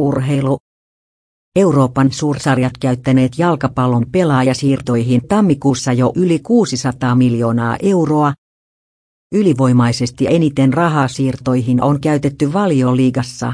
Urheilu. Euroopan suursarjat käyttäneet jalkapallon pelaajasiirtoihin tammikuussa jo yli 600 miljoonaa euroa. Ylivoimaisesti eniten rahaa siirtoihin on käytetty valioliigassa.